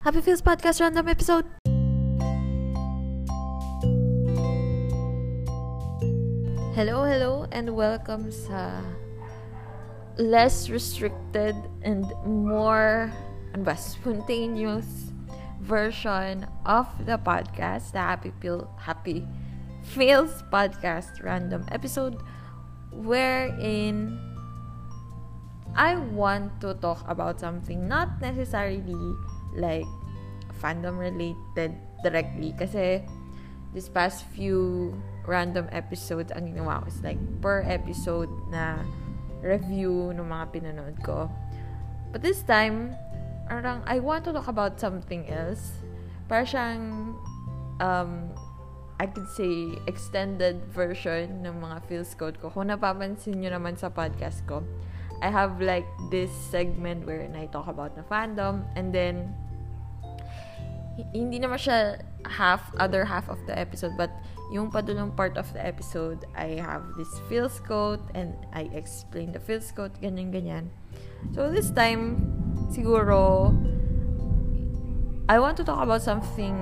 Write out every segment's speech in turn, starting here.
Happy Feels Podcast Random Episode! Hello, hello, and welcome sa less restricted and more ano ba, spontaneous version of the podcast, the Happy Feel Happy Feels Podcast Random Episode, wherein I want to talk about something not necessarily like fandom related directly kasi this past few random episodes ang ginawa ko is like per episode na review ng mga pinanood ko. But this time, parang I want to talk about something else. Para siyang um, I could say extended version ng mga feels code ko. Kung napapansin nyo naman sa podcast ko, I have like this segment where I talk about the fandom and then hindi naman siya half, other half of the episode but yung padulong part of the episode I have this feels quote and I explain the feels quote ganyan ganyan. So this time siguro I want to talk about something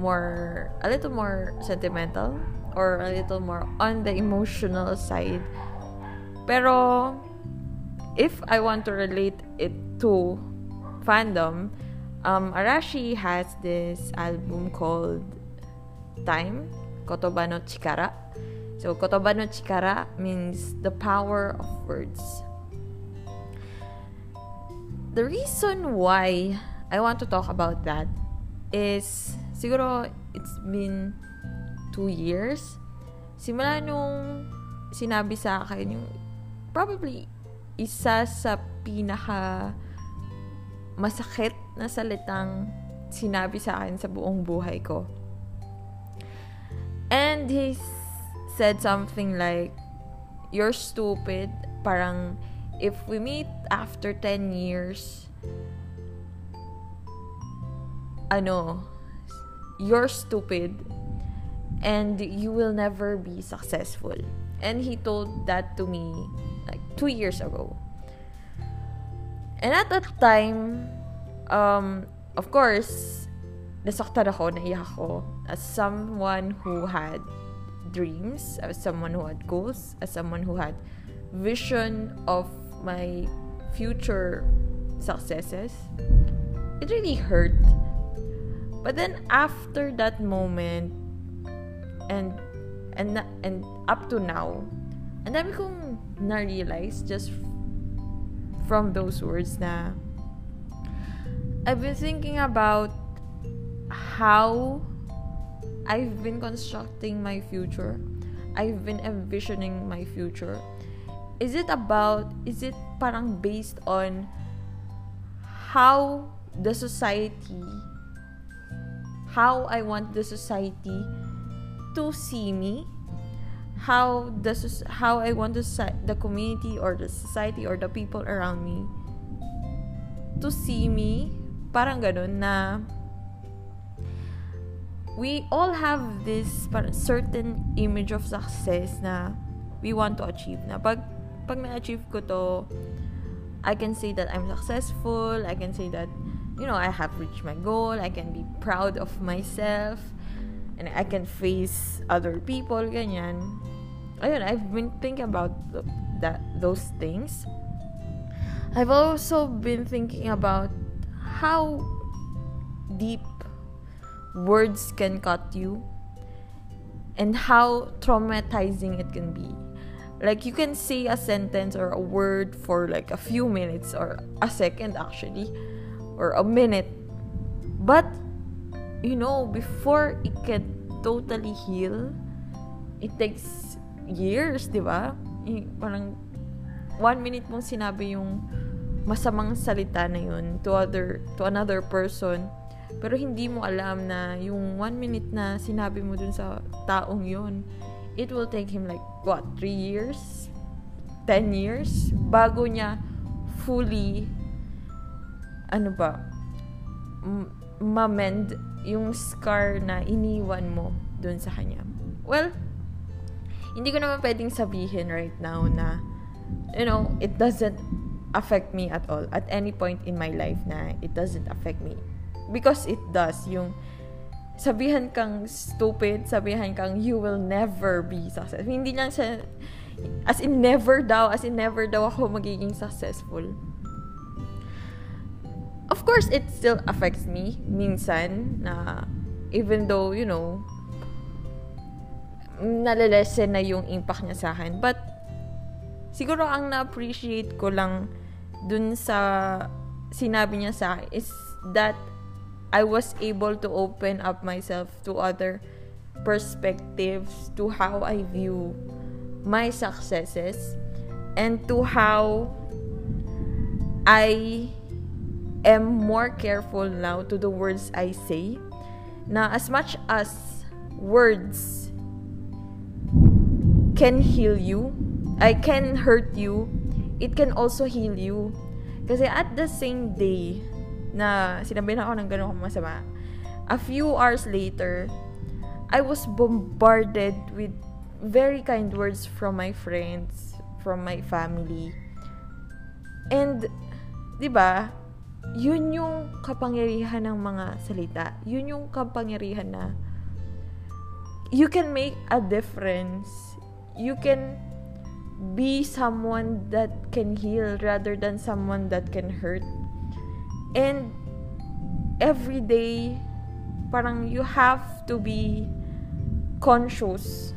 more a little more sentimental or a little more on the emotional side. Pero if I want to relate it to fandom, um, Arashi has this album called Time, Kotoba no Chikara. So, Kotoba no Chikara means the power of words. The reason why I want to talk about that is siguro it's been two years. Simula nung sinabi sa akin yung probably isa sa pinaka masakit na salitang sinabi sa akin sa buong buhay ko. And he said something like, You're stupid. Parang, if we meet after 10 years, ano, you're stupid and you will never be successful. And he told that to me like two years ago. And at that time, um, of course, nasaktan ako, naiyak ako as someone who had dreams, as someone who had goals, as someone who had vision of my future successes. It really hurt. But then after that moment and and and up to now, ang dami kong na-realize just from those words na I've been thinking about how I've been constructing my future. I've been envisioning my future. Is it about, is it parang based on how the society, how I want the society to see me how the how I want to the community or the society or the people around me to see me parang ganun na we all have this certain image of success na we want to achieve na. Pag pag na-achieve ko to I can say that I'm successful. I can say that you know I have reached my goal. I can be proud of myself and I can face other people ganyan ayun, I've been thinking about that those things. I've also been thinking about how deep words can cut you and how traumatizing it can be. Like you can say a sentence or a word for like a few minutes or a second actually or a minute. You know, before it can totally heal, it takes years, di ba? Parang one minute mong sinabi yung masamang salita na yun to other to another person pero hindi mo alam na yung one minute na sinabi mo dun sa taong yun it will take him like what 3 years 10 years bago niya fully ano ba mamend yung scar na iniwan mo dun sa kanya well hindi ko naman pwedeng sabihin right now na, you know, it doesn't affect me at all. At any point in my life na it doesn't affect me because it does. Yung, sabihan kang stupid, sabihan kang you will never be successful. Hindi lang siya, as in never daw, as in never daw ako magiging successful. Of course, it still affects me minsan na even though, you know, nalalesen na yung impact niya sa akin. But, siguro ang na-appreciate ko lang dun sa sinabi niya sa akin is that I was able to open up myself to other perspectives to how I view my successes and to how I am more careful now to the words I say. Na as much as words can heal you, I can hurt you, it can also heal you. Kasi at the same day, na sinabi na ako ng akong masama. A few hours later, I was bombarded with very kind words from my friends, from my family. And, di ba, yun yung kapangyarihan ng mga salita. Yun yung kapangyarihan na you can make a difference. You can be someone that can heal rather than someone that can hurt. And every day, parang you have to be conscious.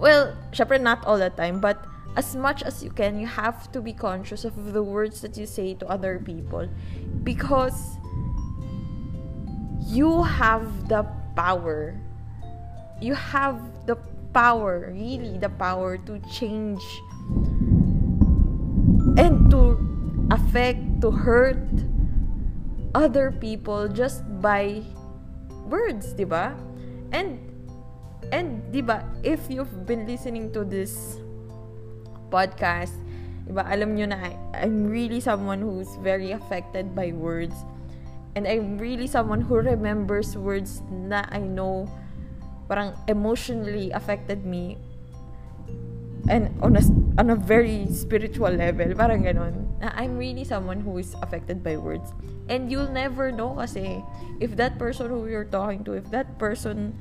Well, syempre not all the time, but as much as you can, you have to be conscious of the words that you say to other people because you have the power. You have the power, really the power to change and to affect, to hurt other people just by words, di ba? And and di ba, if you've been listening to this podcast, di ba, alam nyo na I'm really someone who's very affected by words. And I'm really someone who remembers words na I know parang emotionally affected me and on a, on a very spiritual level, parang ganun. I'm really someone who is affected by words. And you'll never know kasi if that person who you're talking to, if that person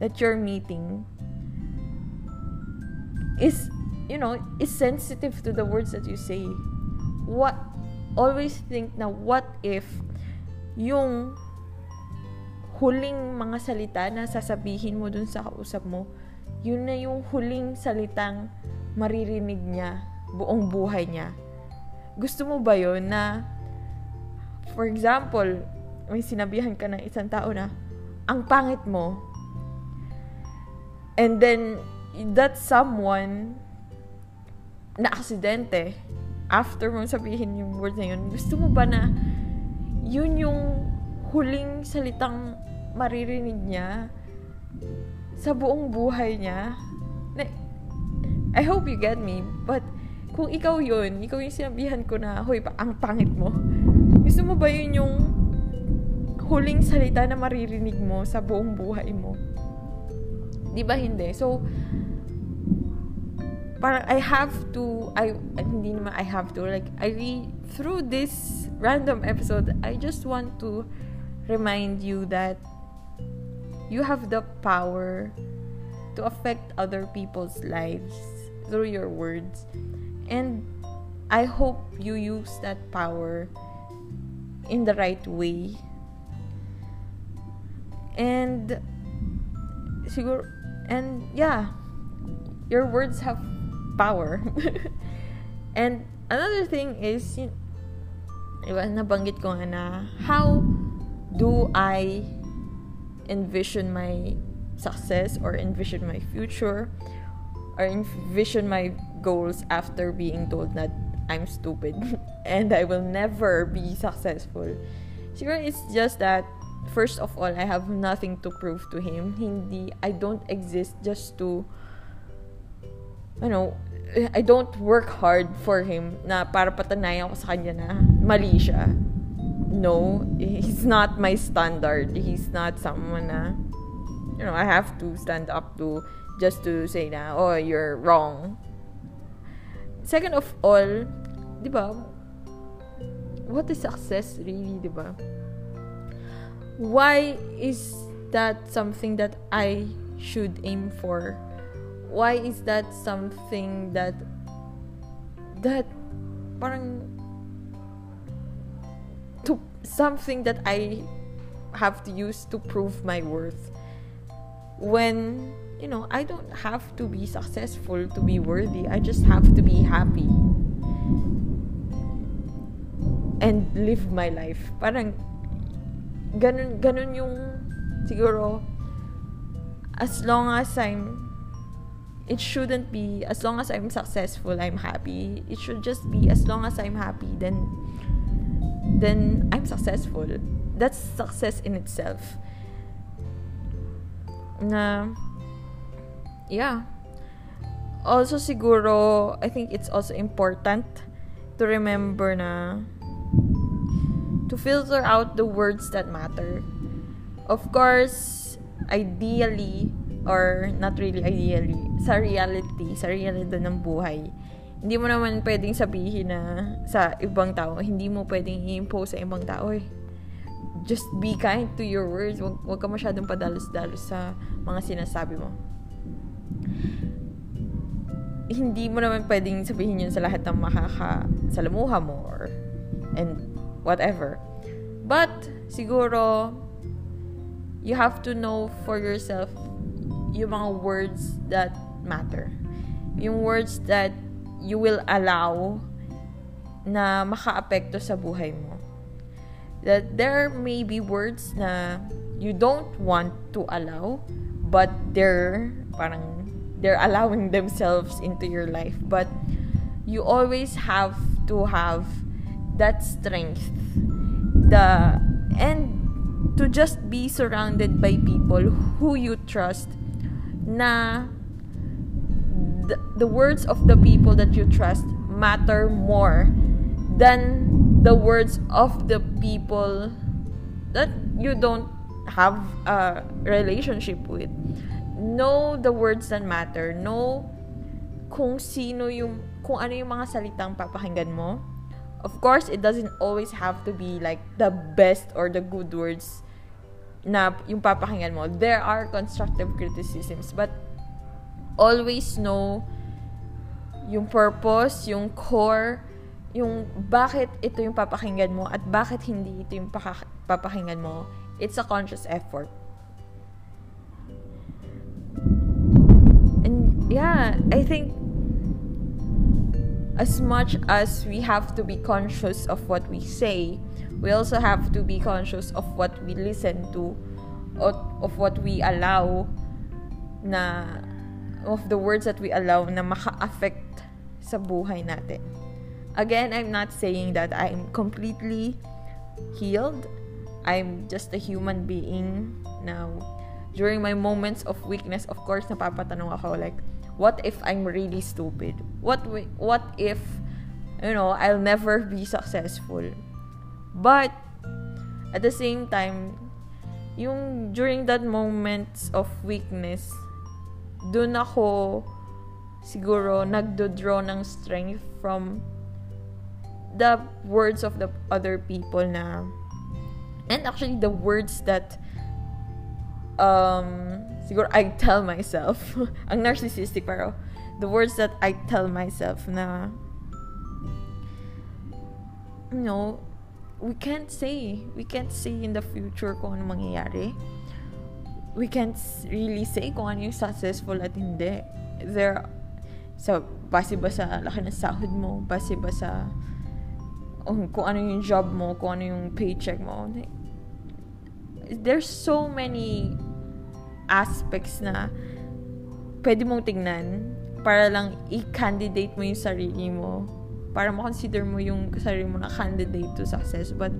that you're meeting is, you know, is sensitive to the words that you say. What, always think na what if yung huling mga salita na sasabihin mo dun sa kausap mo, yun na yung huling salitang maririnig niya buong buhay niya. Gusto mo ba yun na, for example, may sinabihan ka ng isang tao na, ang pangit mo, and then, that someone na aksidente, after mo sabihin yung word na yun, gusto mo ba na yun yung huling salitang maririnig niya sa buong buhay niya. Na, I hope you get me, but kung ikaw yun, ikaw yung sinabihan ko na, hoy, pa, ang pangit mo. Gusto mo ba yun yung huling salita na maririnig mo sa buong buhay mo? Di ba hindi? So, parang I have to, I, hindi naman I have to, like, I re, through this random episode, I just want to remind you that you have the power to affect other people's lives through your words. And I hope you use that power in the right way. And siguro and yeah, your words have power. and another thing is diba, nabanggit ko nga na how do I envision my success or envision my future or envision my goals after being told that I'm stupid and I will never be successful. Siguro it's just that first of all, I have nothing to prove to him. Hindi, I don't exist just to, you know, I don't work hard for him na para patanayan ko sa kanya na mali siya no, he's not my standard. He's not someone na, you know, I have to stand up to just to say na, oh, you're wrong. Second of all, di ba, what is success really, di ba? Why is that something that I should aim for? Why is that something that that parang to something that I have to use to prove my worth? When you know I don't have to be successful to be worthy. I just have to be happy and live my life. Parang ganun ganun yung siguro as long as I'm it shouldn't be as long as I'm successful I'm happy. It should just be as long as I'm happy then then I'm successful. That's success in itself. Na yeah. Also siguro I think it's also important to remember na to filter out the words that matter. Of course ideally or not really ideally sa reality sa reality ng buhay hindi mo naman pwedeng sabihin na sa ibang tao hindi mo pwedeng i-impose sa ibang tao eh just be kind to your words. Wag, wag ka masyadong padalos-dalos sa mga sinasabi mo. Hindi mo naman pwedeng sabihin yun sa lahat ng makakasalamuha mo or and whatever. But, siguro, you have to know for yourself yung mga words that matter. Yung words that you will allow na makaapekto sa buhay mo. That there may be words na you don't want to allow but they're parang they're allowing themselves into your life. But you always have to have that strength. The and to just be surrounded by people who you trust na the, the words of the people that you trust matter more than the words of the people that you don't have a relationship with. Know the words that matter. Know kung sino yung kung ano yung mga salitang papakinggan mo. Of course, it doesn't always have to be like the best or the good words na yung papakinggan mo. There are constructive criticisms, but always know yung purpose, yung core yung bakit ito yung papakinggan mo at bakit hindi ito yung papakinggan mo, it's a conscious effort. And yeah, I think as much as we have to be conscious of what we say, we also have to be conscious of what we listen to, of, of what we allow na of the words that we allow na maka-affect sa buhay natin. Again, I'm not saying that I'm completely healed. I'm just a human being now. During my moments of weakness, of course, napapatanong ako like, what if I'm really stupid? What what if you know, I'll never be successful? But at the same time, yung during that moments of weakness, dun ako siguro nagdo-draw ng strength from the words of the other people na and actually the words that um siguro I tell myself. Ang narcissistic pero the words that I tell myself na you know we can't say we can't say in the future kung ano mangyayari. We can't really say kung ano yung successful at hindi. There sa so, base ba sa laki ng sahod mo? Base ba sa um, kung ano yung job mo, kung ano yung paycheck mo. There's so many aspects na pwede mong tingnan para lang i-candidate mo yung sarili mo para mo-consider mo yung sarili mo na candidate to success. But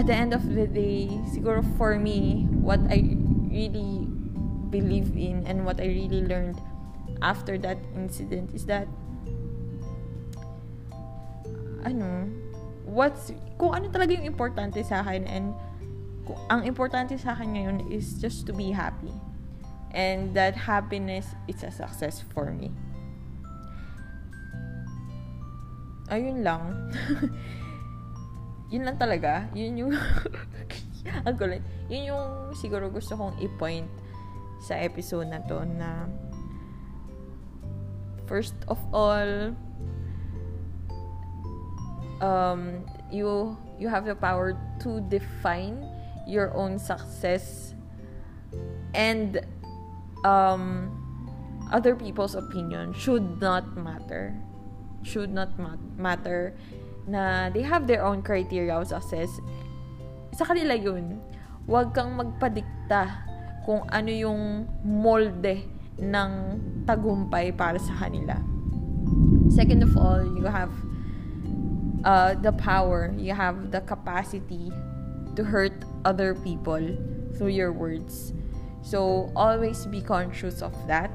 at the end of the day, siguro for me, what I really believe in and what I really learned after that incident is that ano, what's, kung ano talaga yung importante sa akin and ang importante sa akin ngayon is just to be happy. And that happiness is a success for me. Ayun lang. yun lang talaga. Yun yung, ang kulit. Yun yung siguro gusto kong i-point sa episode na to na first of all, um, you you have the power to define your own success and um, other people's opinion should not matter should not mat- matter na they have their own criteria of success. Sa kanila yun, huwag kang magpadikta kung ano yung molde ng tagumpay para sa kanila. Second of all, you have uh, the power, you have the capacity to hurt other people through your words. So, always be conscious of that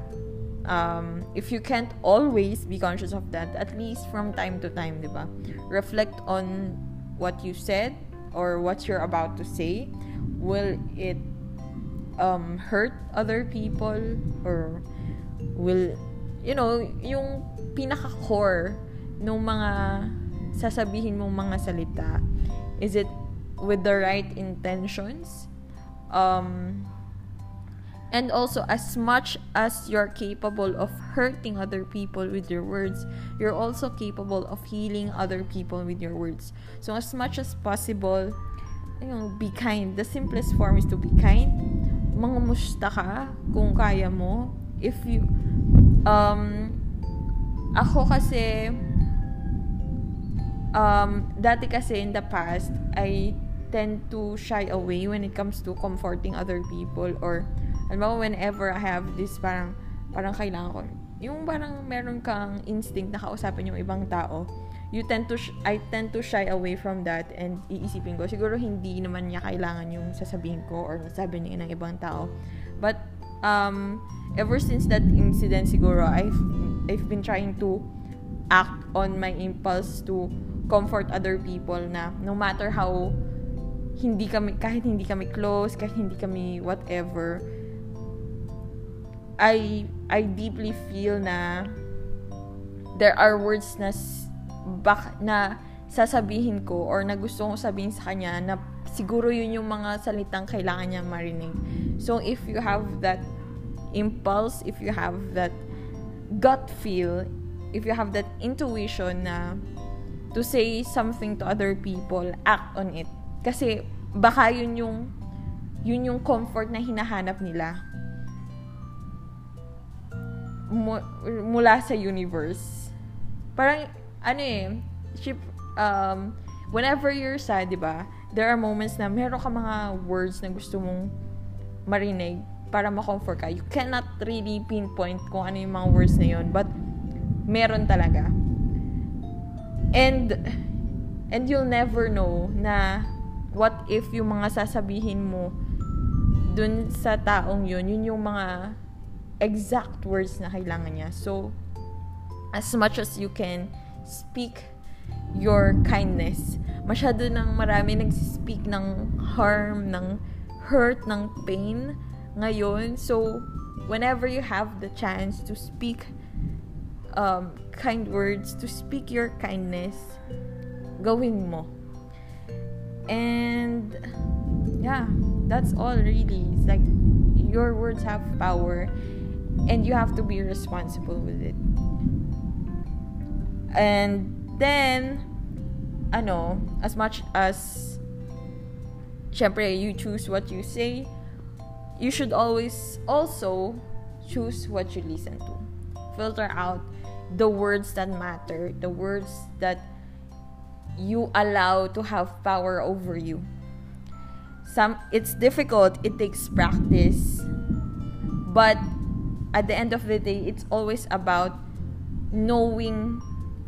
um, if you can't always be conscious of that, at least from time to time, di ba? Reflect on what you said or what you're about to say. Will it um, hurt other people or will, you know, yung pinaka-core ng mga sasabihin mong mga salita, is it with the right intentions? Um, And also, as much as you're capable of hurting other people with your words, you're also capable of healing other people with your words. So, as much as possible, you know, be kind. The simplest form is to be kind. Mangumusta ka kung kaya mo. If you, um, ako kasi, um, dati kasi in the past, I tend to shy away when it comes to comforting other people or alam mo, whenever I have this parang, parang kailangan ko, yung parang meron kang instinct na kausapin yung ibang tao, you tend to, sh- I tend to shy away from that and iisipin ko, siguro hindi naman niya kailangan yung sasabihin ko or nasabi niya ng ibang tao. But, um, ever since that incident siguro, I've, I've been trying to act on my impulse to comfort other people na no matter how hindi kami kahit hindi kami close kahit hindi kami whatever I I deeply feel na there are words na bak na sasabihin ko or na gusto kong sabihin sa kanya na siguro yun yung mga salitang kailangan niya marinig. So if you have that impulse, if you have that gut feel, if you have that intuition na to say something to other people, act on it. Kasi baka yun yung yun yung comfort na hinahanap nila mula sa universe. Parang, ano eh, ship, um, whenever you're sad, di ba, there are moments na meron ka mga words na gusto mong marinig para ma-comfort ka. You cannot really pinpoint kung ano yung mga words na yun, but meron talaga. And, and you'll never know na what if yung mga sasabihin mo dun sa taong yun, yun yung mga exact words na kailangan niya. So, as much as you can, speak your kindness. Masyado nang marami nagsispeak ng harm, ng hurt, ng pain ngayon. So, whenever you have the chance to speak um, kind words, to speak your kindness, gawin mo. And, yeah, that's all really. It's like, your words have power and you have to be responsible with it. And then, ano, as much as, syempre, you choose what you say, you should always also choose what you listen to. Filter out the words that matter, the words that you allow to have power over you. Some it's difficult, it takes practice. But at the end of the day, it's always about knowing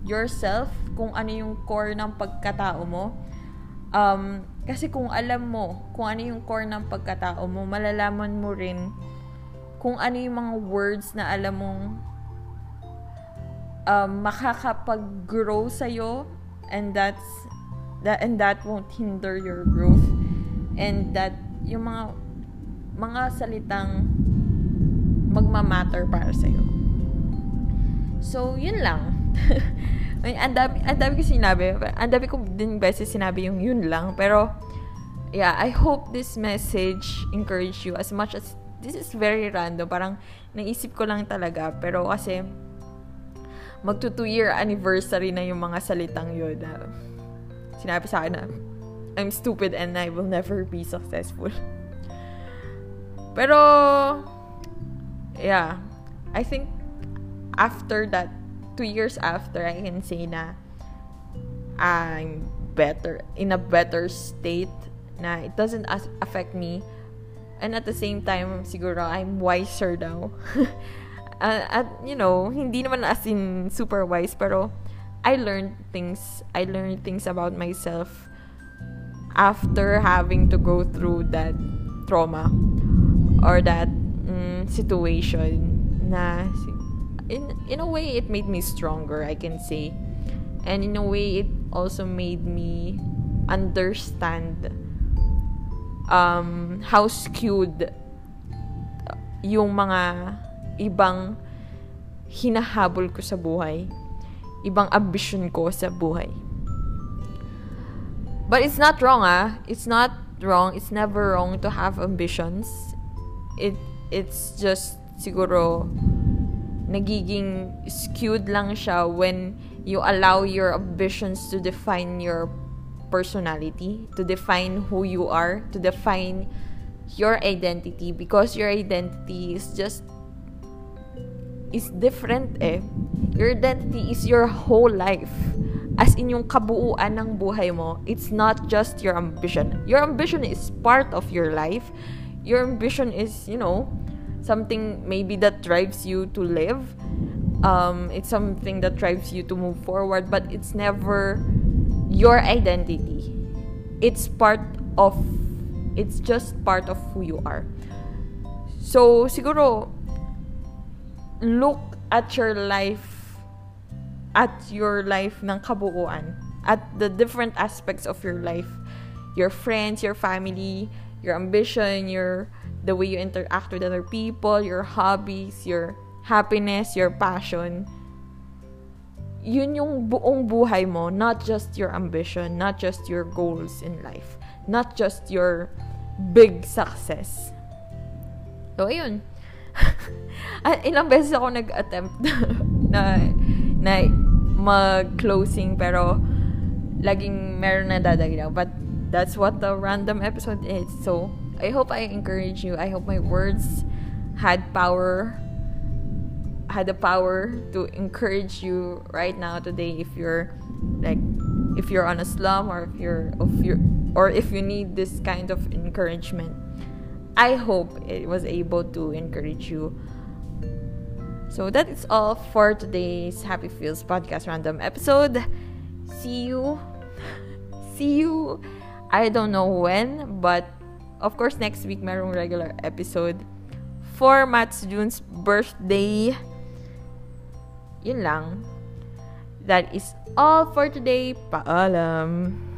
yourself, kung ano yung core ng pagkatao mo. Um, kasi kung alam mo kung ano yung core ng pagkatao mo, malalaman mo rin kung ano yung mga words na alam mong um, makakapag-grow sa'yo and that's that and that won't hinder your growth and that yung mga mga salitang magmamatter para sa'yo. So, yun lang. Ang dami, ang dami ko sinabi. Ang dami ko din beses sinabi yung yun lang. Pero, yeah, I hope this message encourage you as much as this is very random. Parang naisip ko lang talaga. Pero kasi, magto 2 year anniversary na yung mga salitang yun na sinabi sa akin na I'm stupid and I will never be successful. Pero, yeah, I think after that, two years after, I can say na I'm better, in a better state, na it doesn't affect me. And at the same time, siguro, I'm wiser now. uh, at, you know, hindi naman as in super wise, pero I learned things, I learned things about myself after having to go through that trauma or that mm, situation na in in a way it made me stronger I can say. And in a way it also made me understand um, how skewed yung mga ibang hinahabol ko sa buhay ibang ambition ko sa buhay. But it's not wrong ah. It's not wrong. It's never wrong to have ambitions. It it's just siguro nagiging skewed lang siya when you allow your ambitions to define your personality, to define who you are, to define your identity because your identity is just is different eh. Your identity is your whole life. As in yung kabuuan ng buhay mo, it's not just your ambition. Your ambition is part of your life. Your ambition is, you know, something maybe that drives you to live um, it's something that drives you to move forward but it's never your identity it's part of it's just part of who you are so siguro look at your life at your life ng kabuuan at the different aspects of your life your friends your family your ambition your the way you interact with other people, your hobbies, your happiness, your passion. Yun yung buong buhay mo, not just your ambition, not just your goals in life, not just your big success. So, ayun. Ilang beses ako nag-attempt na, na mag-closing pero laging meron na dadagdag. But that's what the random episode is. So, I hope I encourage you. I hope my words had power had the power to encourage you right now today if you're like if you're on a slum or if you're if you or if you need this kind of encouragement. I hope it was able to encourage you. So that is all for today's Happy Feels podcast random episode. See you. See you. I don't know when, but Of course, next week merong regular episode for Mats June's birthday. Yun lang. That is all for today. Paalam.